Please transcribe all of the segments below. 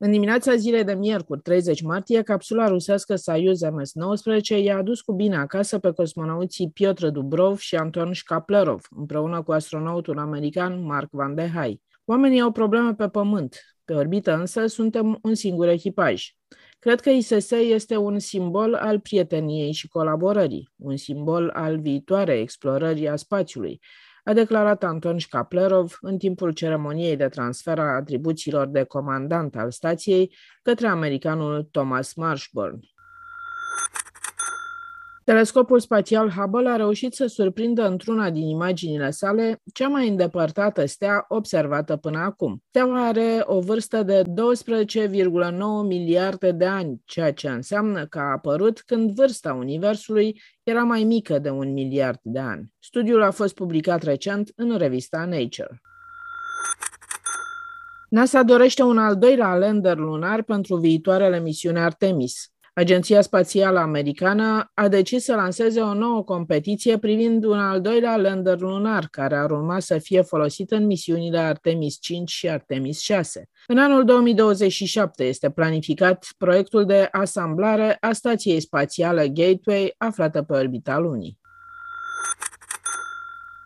În dimineața zilei de miercuri, 30 martie, capsula rusească Soyuz MS-19 i-a adus cu bine acasă pe cosmonauții Piotr Dubrov și Anton Shkaplerov, împreună cu astronautul american Mark Van de Hai. Oamenii au probleme pe Pământ. Pe orbită însă suntem un singur echipaj. Cred că ISS este un simbol al prieteniei și colaborării, un simbol al viitoarei explorării a spațiului, a declarat Anton Shkaplerov în timpul ceremoniei de transfer a atribuțiilor de comandant al stației către americanul Thomas Marshburn. Telescopul spațial Hubble a reușit să surprindă într-una din imaginile sale cea mai îndepărtată stea observată până acum. Steaua are o vârstă de 12,9 miliarde de ani, ceea ce înseamnă că a apărut când vârsta Universului era mai mică de un miliard de ani. Studiul a fost publicat recent în revista Nature. NASA dorește un al doilea lander lunar pentru viitoarele misiuni Artemis. Agenția Spațială Americană a decis să lanseze o nouă competiție privind un al doilea lander lunar, care ar urma să fie folosit în misiunile Artemis 5 și Artemis 6. În anul 2027 este planificat proiectul de asamblare a stației spațiale Gateway, aflată pe orbita Lunii.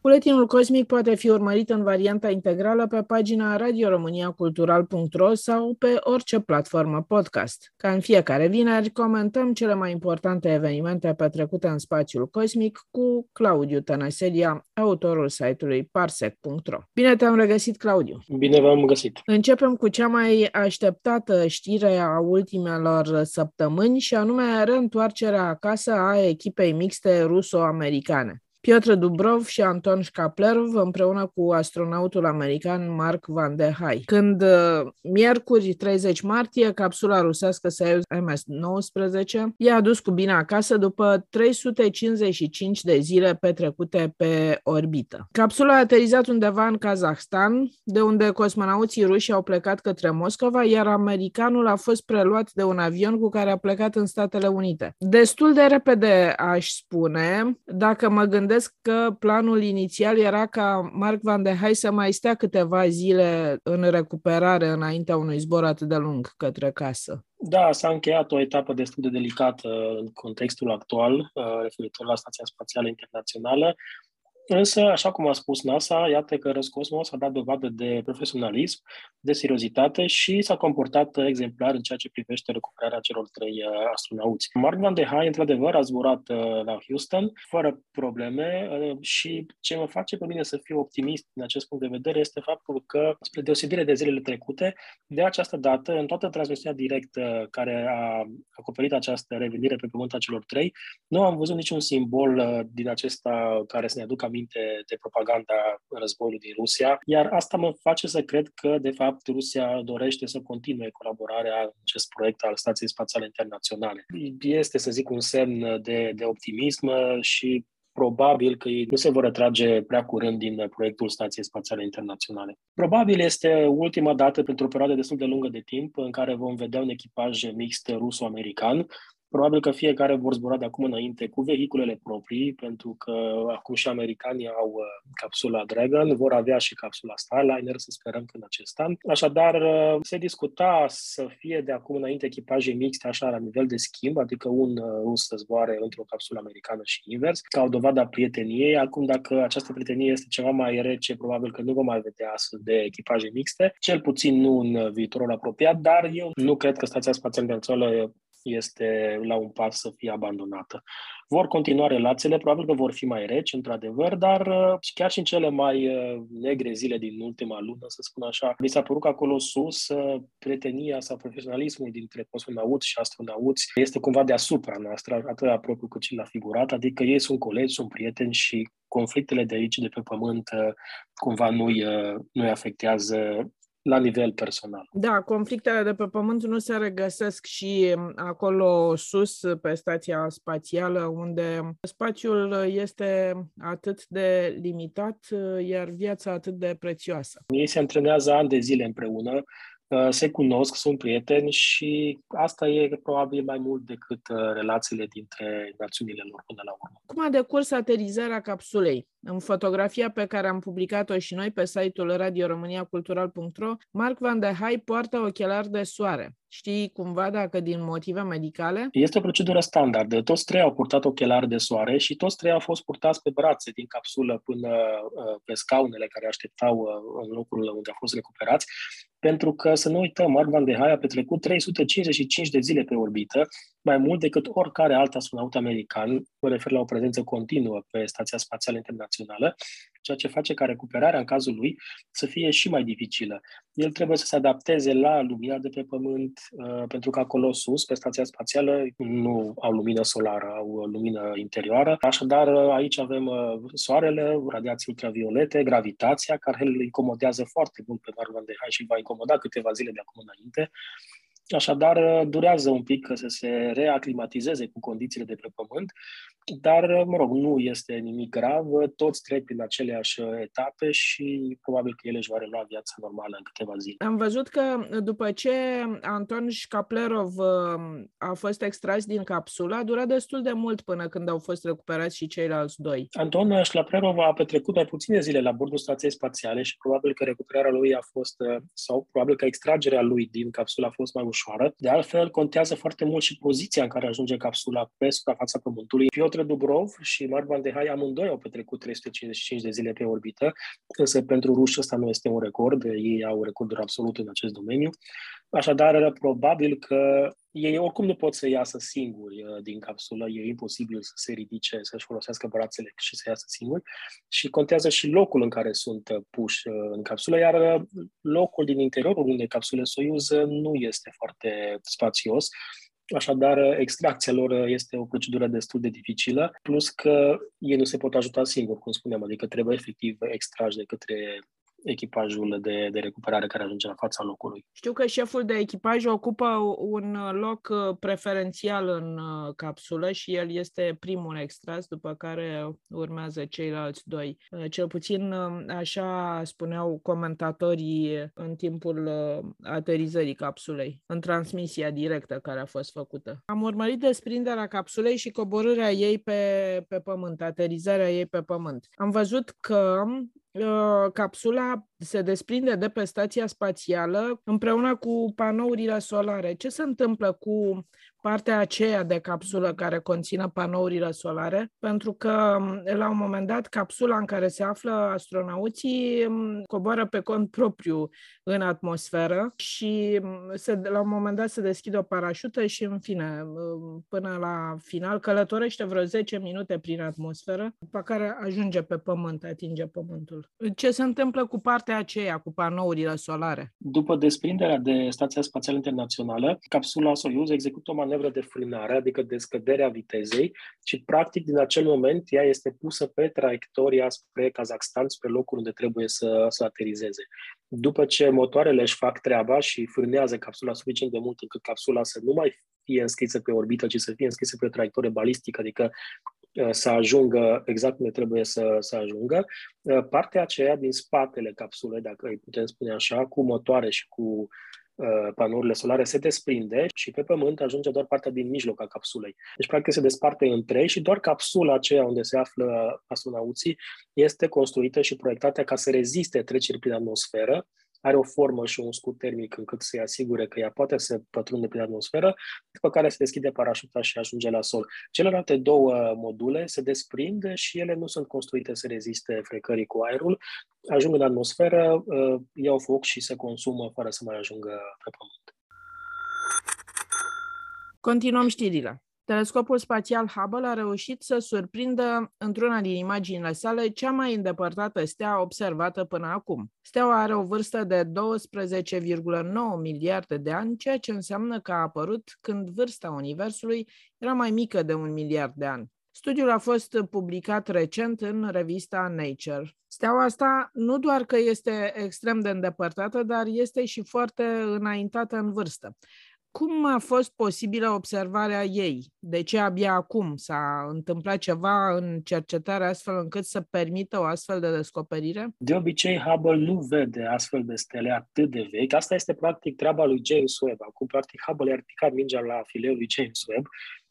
Buletinul Cosmic poate fi urmărit în varianta integrală pe pagina radioromaniacultural.ro sau pe orice platformă podcast. Ca în fiecare vineri, comentăm cele mai importante evenimente petrecute în spațiul cosmic cu Claudiu Tănăselia, autorul site-ului parsec.ro. Bine te-am regăsit, Claudiu! Bine v-am găsit! Începem cu cea mai așteptată știre a ultimelor săptămâni și anume reîntoarcerea acasă a echipei mixte ruso-americane. Piotr Dubrov și Anton Shkaplerov împreună cu astronautul american Mark Van de Hai. Când uh, miercuri 30 martie, capsula rusească Soyuz MS-19 i-a adus cu bine acasă după 355 de zile petrecute pe orbită. Capsula a aterizat undeva în Kazahstan, de unde cosmonauții ruși au plecat către Moscova, iar americanul a fost preluat de un avion cu care a plecat în Statele Unite. Destul de repede, aș spune, dacă mă gândesc gândesc că planul inițial era ca Mark Van de Hai să mai stea câteva zile în recuperare înaintea unui zbor atât de lung către casă. Da, s-a încheiat o etapă destul de delicată în contextul actual, uh, referitor la Stația Spațială Internațională, Însă, așa cum a spus NASA, iată că Roscosmos a dat dovadă de profesionalism, de seriozitate și s-a comportat exemplar în ceea ce privește recuperarea celor trei uh, astronauți. Mark Van de Hai, într-adevăr, a zburat uh, la Houston fără probleme uh, și ce mă face pe mine să fiu optimist din acest punct de vedere este faptul că, spre deosebire de zilele trecute, de această dată, în toată transmisiunea directă care a acoperit această revenire pe pământ a celor trei, nu am văzut niciun simbol din acesta care să ne aducă aminte de propaganda războiului din Rusia, iar asta mă face să cred că, de fapt, Rusia dorește să continue colaborarea în acest proiect al Stației Spațiale Internaționale. Este, să zic, un semn de, de optimism și probabil că ei nu se vor retrage prea curând din proiectul Stației Spațiale Internaționale. Probabil este ultima dată pentru o perioadă destul de lungă de timp în care vom vedea un echipaj mixt ruso-american, Probabil că fiecare vor zbura de acum înainte cu vehiculele proprii, pentru că acum și americanii au uh, capsula Dragon, vor avea și capsula Starliner, să sperăm că în acest an. Așadar, uh, se discuta să fie de acum înainte echipaje mixte, așa, la nivel de schimb, adică un uh, rus să zboare într-o capsulă americană și invers, ca o dovadă a prieteniei. Acum, dacă această prietenie este ceva mai rece, probabil că nu vom mai vedea astfel de echipaje mixte, cel puțin nu în viitorul apropiat, dar eu nu cred că Stația Spațială Internațională este la un pas să fie abandonată. Vor continua relațiile, probabil că vor fi mai reci, într-adevăr, dar uh, chiar și în cele mai uh, negre zile din ultima lună, să spun așa, mi s-a părut că acolo sus uh, prietenia sau profesionalismul dintre cosmonauți și astronauți este cumva deasupra noastră, atât la propriu cât și la figurat, adică ei sunt colegi, sunt prieteni și conflictele de aici, de pe pământ, cumva nu-i, nu-i afectează la nivel personal. Da, conflictele de pe Pământ nu se regăsesc și acolo sus, pe stația spațială, unde spațiul este atât de limitat, iar viața atât de prețioasă. Ei se antrenează ani de zile împreună, Uh, se cunosc, sunt prieteni și asta e probabil mai mult decât uh, relațiile dintre națiunile lor până la urmă. Cum a decurs aterizarea capsulei? În fotografia pe care am publicat-o și noi pe site-ul radioromaniacultural.ro, Marc Van de Hai poartă ochelari de soare. Știi cumva dacă din motive medicale? Este o procedură standard. Toți trei au purtat ochelari de soare și toți trei au fost purtați pe brațe din capsulă până uh, pe scaunele care așteptau în locul unde au fost recuperați pentru că, să nu uităm, Mark Van de Hai a petrecut 355 de zile pe orbită, mai mult decât oricare alt astronaut american, mă refer la o prezență continuă pe Stația Spațială Internațională, ceea ce face ca recuperarea în cazul lui să fie și mai dificilă. El trebuie să se adapteze la lumina de pe Pământ, uh, pentru că acolo sus, pe Stația Spațială, nu au lumină solară, au lumină interioară. Așadar, aici avem uh, soarele, radiații ultraviolete, gravitația, care îl incomodează foarte mult pe Mark Van de Hai și va incomoda câteva zile de acum înainte. Așadar, durează un pic să se reaclimatizeze cu condițiile de pe pământ, dar, mă rog, nu este nimic grav, toți trec prin aceleași etape și probabil că ele își va relua viața normală în câteva zile. Am văzut că după ce Anton Șcaplerov uh, a fost extras din capsulă, a durat destul de mult până când au fost recuperați și ceilalți doi. Anton Șcaplerov a petrecut mai puține zile la bordul stației spațiale și probabil că recuperarea lui a fost, uh, sau probabil că extragerea lui din capsulă a fost mai ușoară. De altfel, contează foarte mult și poziția în care ajunge capsula pe suprafața Pământului. Piotr Dubrov și Mark Van de Hai amândoi au petrecut 355 de zile pe orbită, însă pentru ruși ăsta nu este un record, ei au recorduri absolut în acest domeniu. Așadar, probabil că ei oricum nu pot să iasă singuri uh, din capsulă, e imposibil să se ridice, să-și folosească brațele și să iasă singuri. Și contează și locul în care sunt uh, puși uh, în capsulă, iar locul din interiorul unei capsule Soyuz nu este foarte spațios, Așadar, extracția lor este o procedură destul de dificilă, plus că ei nu se pot ajuta singuri, cum spuneam, adică trebuie efectiv extrași de către echipajul de, de recuperare care ajunge la fața locului. Știu că șeful de echipaj ocupă un loc uh, preferențial în uh, capsulă și el este primul extras, după care urmează ceilalți doi. Uh, cel puțin așa spuneau comentatorii în timpul aterizării capsulei, în transmisia directă care a fost făcută. Am urmărit desprinderea capsulei și coborârea ei pe, pe pământ, aterizarea ei pe pământ. Am văzut că Uh, capsula se desprinde de pe stația spațială împreună cu panourile solare. Ce se întâmplă cu partea aceea de capsulă care conține panourile solare, pentru că la un moment dat capsula în care se află astronauții coboară pe cont propriu în atmosferă și se, la un moment dat se deschide o parașută și în fine, până la final călătorește vreo 10 minute prin atmosferă, după care ajunge pe pământ, atinge pământul. Ce se întâmplă cu partea aceea, cu panourile solare? După desprinderea de Stația Spațială Internațională, capsula Soyuz execută o manevră de frânare, adică de scăderea vitezei și practic din acel moment ea este pusă pe traiectoria spre Kazakhstan, spre locul unde trebuie să, să aterizeze. După ce motoarele își fac treaba și frânează capsula suficient de mult încât capsula să nu mai fie înscrisă pe orbită, ci să fie înscrisă pe o traiectorie balistică, adică uh, să ajungă exact unde trebuie să, să ajungă. Uh, partea aceea din spatele capsulei, dacă îi putem spune așa, cu motoare și cu Uh, panourile solare se desprinde și pe Pământ ajunge doar partea din mijloc a capsulei. Deci, practic, se desparte în trei și doar capsula aceea unde se află astronauții este construită și proiectată ca să reziste treceri prin atmosferă are o formă și un scut termic încât să-i asigure că ea poate să pătrunde prin atmosferă, după care se deschide parașuta și ajunge la sol. Celelalte două module se desprind și ele nu sunt construite să reziste frecării cu aerul, ajung în atmosferă, uh, iau foc și se consumă fără să mai ajungă pe pământ. Continuăm știrile. Telescopul spațial Hubble a reușit să surprindă într-una din imaginile sale cea mai îndepărtată stea observată până acum. Steaua are o vârstă de 12,9 miliarde de ani, ceea ce înseamnă că a apărut când vârsta Universului era mai mică de un miliard de ani. Studiul a fost publicat recent în revista Nature. Steaua asta nu doar că este extrem de îndepărtată, dar este și foarte înaintată în vârstă. Cum a fost posibilă observarea ei? De ce abia acum s-a întâmplat ceva în cercetare astfel încât să permită o astfel de descoperire? De obicei, Hubble nu vede astfel de stele atât de vechi. Asta este practic treaba lui James Webb. Acum, practic, Hubble a ridicat mingea la fileul lui James Webb Uh,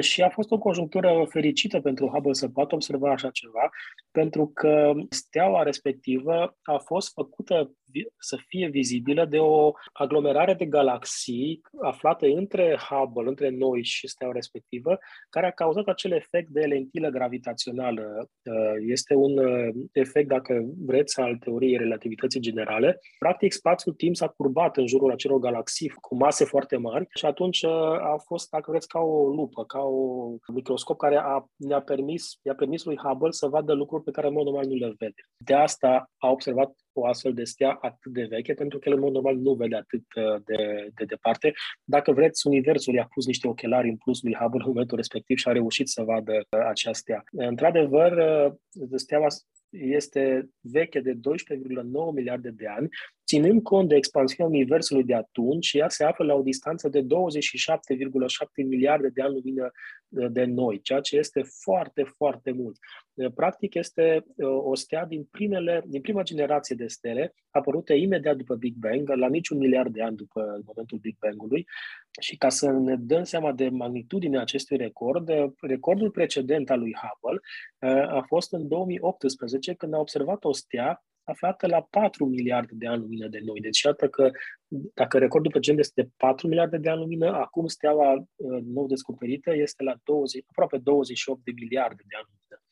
și a fost o conjunctură fericită pentru Hubble să poată observa așa ceva, pentru că steaua respectivă a fost făcută să fie vizibilă de o aglomerare de galaxii aflate între Hubble, între noi și steaua respectivă, care a cauzat acel efect de lentilă gravitațională. Uh, este un uh, efect, dacă vreți, al teoriei relativității generale. Practic, spațiul-timp s-a curbat în jurul acelor galaxii cu mase foarte mari și atunci a fost, dacă vreți, ca o lupă, ca un microscop care a, ne-a permis, i-a permis lui Hubble să vadă lucruri pe care în mod normal nu le vede. De asta a observat o astfel de stea atât de veche, pentru că el în mod normal nu vede atât uh, de, de departe. Dacă vreți, Universul i-a pus niște ochelari în plus lui Hubble în momentul respectiv și a reușit să vadă uh, acea stea. Într-adevăr, uh, steaua este veche de 12,9 miliarde de ani, ținând cont de expansiunea Universului de atunci, ea se află la o distanță de 27,7 miliarde de ani lumină de noi, ceea ce este foarte, foarte mult. Practic este o stea din, primele, din prima generație de stele, apărute imediat după Big Bang, la niciun miliard de ani după momentul Big Bang-ului. Și ca să ne dăm seama de magnitudinea acestui record, recordul precedent al lui Hubble a fost în 2018, când a observat o stea aflată la 4 miliarde de ani lumină de noi. Deci iată că dacă recordul precedent este de 4 miliarde de ani lumină, acum steaua uh, nou descoperită este la 20, aproape 28 de miliarde de ani lumină.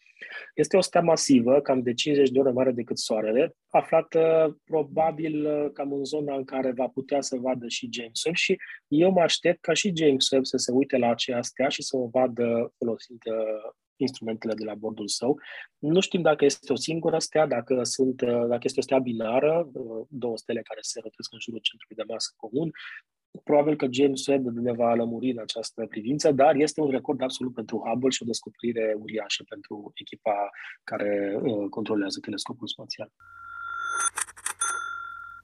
Este o stea masivă, cam de 50 de ori mare decât Soarele, aflată probabil uh, cam în zona în care va putea să vadă și James Webb și eu mă aștept ca și James Webb să se uite la aceea stea și să o vadă folosind uh, instrumentele de la bordul său. Nu știm dacă este o singură stea, dacă, sunt, dacă este o stea binară, două stele care se rătesc în jurul centrului de masă comun. Probabil că James Webb ne va lămuri în această privință, dar este un record absolut pentru Hubble și o descoperire uriașă pentru echipa care uh, controlează telescopul spațial.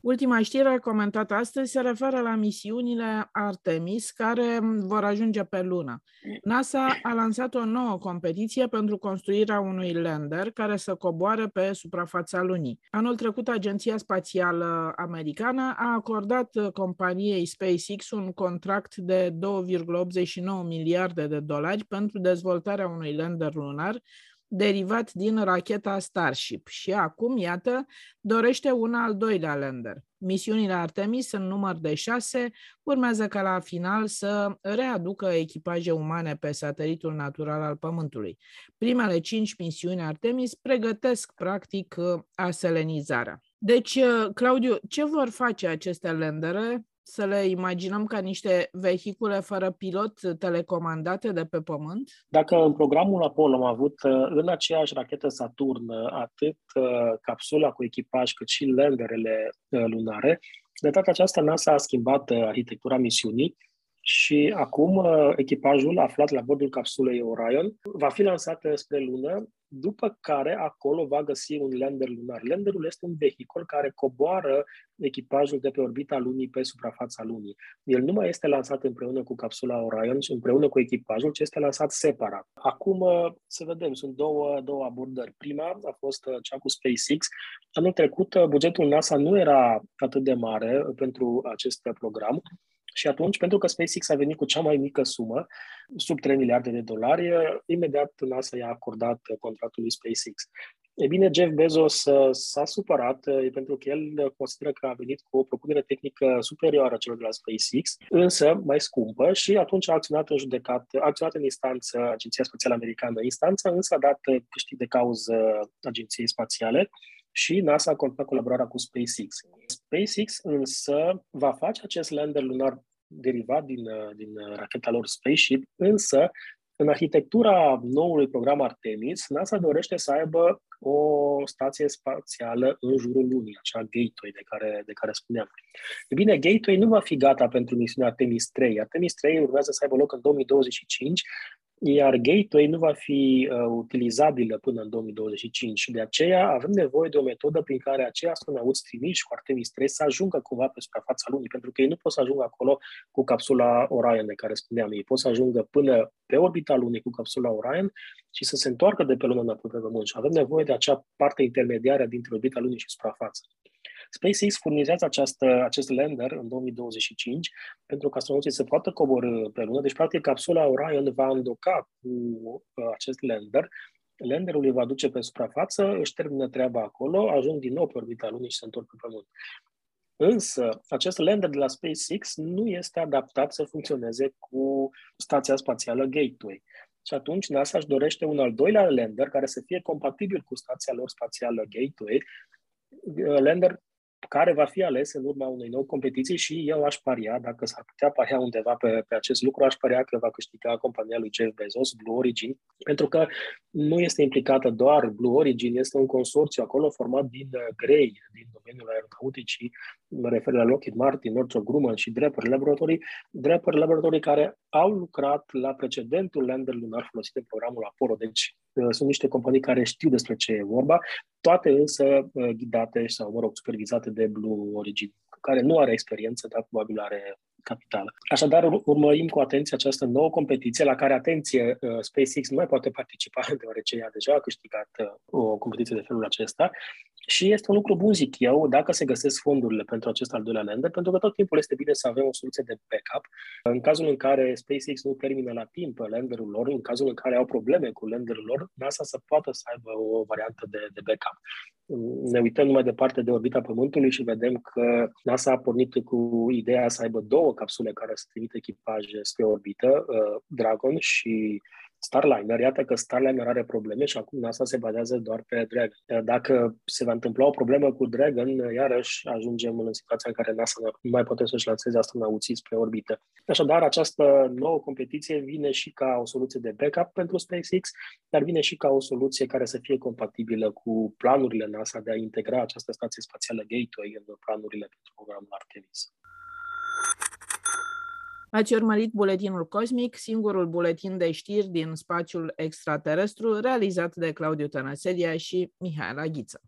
Ultima știre comentată astăzi se referă la misiunile Artemis care vor ajunge pe lună. NASA a lansat o nouă competiție pentru construirea unui lander care să coboare pe suprafața lunii. Anul trecut, Agenția Spațială Americană a acordat companiei SpaceX un contract de 2,89 miliarde de dolari pentru dezvoltarea unui lander lunar derivat din racheta Starship și acum, iată, dorește un al doilea lander. Misiunile Artemis în număr de șase urmează ca la final să readucă echipaje umane pe satelitul natural al Pământului. Primele cinci misiuni Artemis pregătesc practic aselenizarea. Deci, Claudiu, ce vor face aceste landere? Să le imaginăm ca niște vehicule fără pilot telecomandate de pe Pământ? Dacă în programul Apollo am avut uh, în aceeași rachetă Saturn uh, atât uh, capsula cu echipaj cât și landerele lunare, de data aceasta NASA a schimbat arhitectura misiunii și acum echipajul aflat la bordul capsulei Orion va fi lansat spre lună după care acolo va găsi un lander lunar. Landerul este un vehicul care coboară echipajul de pe orbita lunii pe suprafața lunii. El nu mai este lansat împreună cu capsula Orion și împreună cu echipajul, ci este lansat separat. Acum, uh, să vedem, sunt două, două abordări. Prima a fost uh, cea cu SpaceX. Anul trecut, uh, bugetul NASA nu era atât de mare pentru acest program și atunci, pentru că SpaceX a venit cu cea mai mică sumă, sub 3 miliarde de dolari, imediat NASA i-a acordat contractul lui SpaceX. E bine, Jeff Bezos uh, s-a supărat pentru că el consideră că a venit cu o propunere tehnică superioară celor de la SpaceX, însă mai scumpă și atunci a acționat în judecat, a acționat în instanță Agenția Spațială Americană. Instanța însă a dat câștig de cauză Agenției Spațiale și NASA a continuat colaborarea cu SpaceX. SpaceX însă va face acest lander lunar derivat din, din racheta lor Spaceship, însă în arhitectura noului program Artemis, NASA dorește să aibă o stație spațială în jurul lunii, acea Gateway de care, de care spuneam. E bine, Gateway nu va fi gata pentru misiunea Artemis 3. Artemis 3 urmează să aibă loc în 2025 iar gateway nu va fi uh, utilizabilă până în 2025. De aceea avem nevoie de o metodă prin care acei astronauți trimiși cu Artemis 3 să ajungă cumva pe suprafața lunii, pentru că ei nu pot să ajungă acolo cu capsula Orion de care spuneam. Ei pot să ajungă până pe orbita lunii cu capsula Orion și să se întoarcă de pe lună înapoi pe Pământ. Și avem nevoie de acea parte intermediară dintre orbita lunii și suprafață. SpaceX furnizează această, acest lander în 2025 pentru ca astronauții să poată coborâ pe lună. Deci, practic, capsula Orion va îndoca cu uh, acest lander Landerul îi va duce pe suprafață, își termină treaba acolo, ajung din nou pe orbita lunii și se întorc pe Pământ. Însă, acest lander de la SpaceX nu este adaptat să funcționeze cu stația spațială Gateway. Și atunci NASA își dorește un al doilea lander care să fie compatibil cu stația lor spațială Gateway, lander care va fi ales în urma unei noi competiții și eu aș paria, dacă s-ar putea paria undeva pe, pe acest lucru, aș paria că va câștiga compania lui Jeff Bezos, Blue Origin, pentru că nu este implicată doar Blue Origin, este un consorțiu acolo format din uh, grei, din domeniul aeronauticii, mă refer la Lockheed Martin, Northrop Grumman și Draper Laboratory, Draper Laboratory care au lucrat la precedentul lander lunar folosit în programul Apollo, deci uh, sunt niște companii care știu despre ce e vorba, toate însă uh, ghidate sau, mă rog, supervizate de Blue Origin, care nu are experiență, dar probabil are capitală. Așadar, urmărim cu atenție această nouă competiție la care, atenție, uh, SpaceX nu mai poate participa, deoarece ea deja a câștigat uh, o competiție de felul acesta și este un lucru bun, zic eu, dacă se găsesc fondurile pentru acest al doilea lander, pentru că tot timpul este bine să avem o soluție de backup. În cazul în care SpaceX nu termină la timp landerul lor, în cazul în care au probleme cu landerul lor, NASA să poată să aibă o variantă de, de backup. Ne uităm numai departe de orbita Pământului și vedem că NASA a pornit cu ideea să aibă două capsule care să trimită echipaje spre orbită, uh, Dragon și Starliner. Iată că Starliner are probleme și acum NASA se bazează doar pe Dragon. Dacă se va întâmpla o problemă cu Dragon, iarăși ajungem în situația în care NASA nu mai poate să-și lanseze astronauții spre orbită. Așadar, această nouă competiție vine și ca o soluție de backup pentru SpaceX, dar vine și ca o soluție care să fie compatibilă cu planurile NASA de a integra această stație spațială Gateway în planurile pentru programul Artemis. Ați urmărit buletinul cosmic, singurul buletin de știri din spațiul extraterestru, realizat de Claudiu Tănăsedia și Mihaela Ghiță.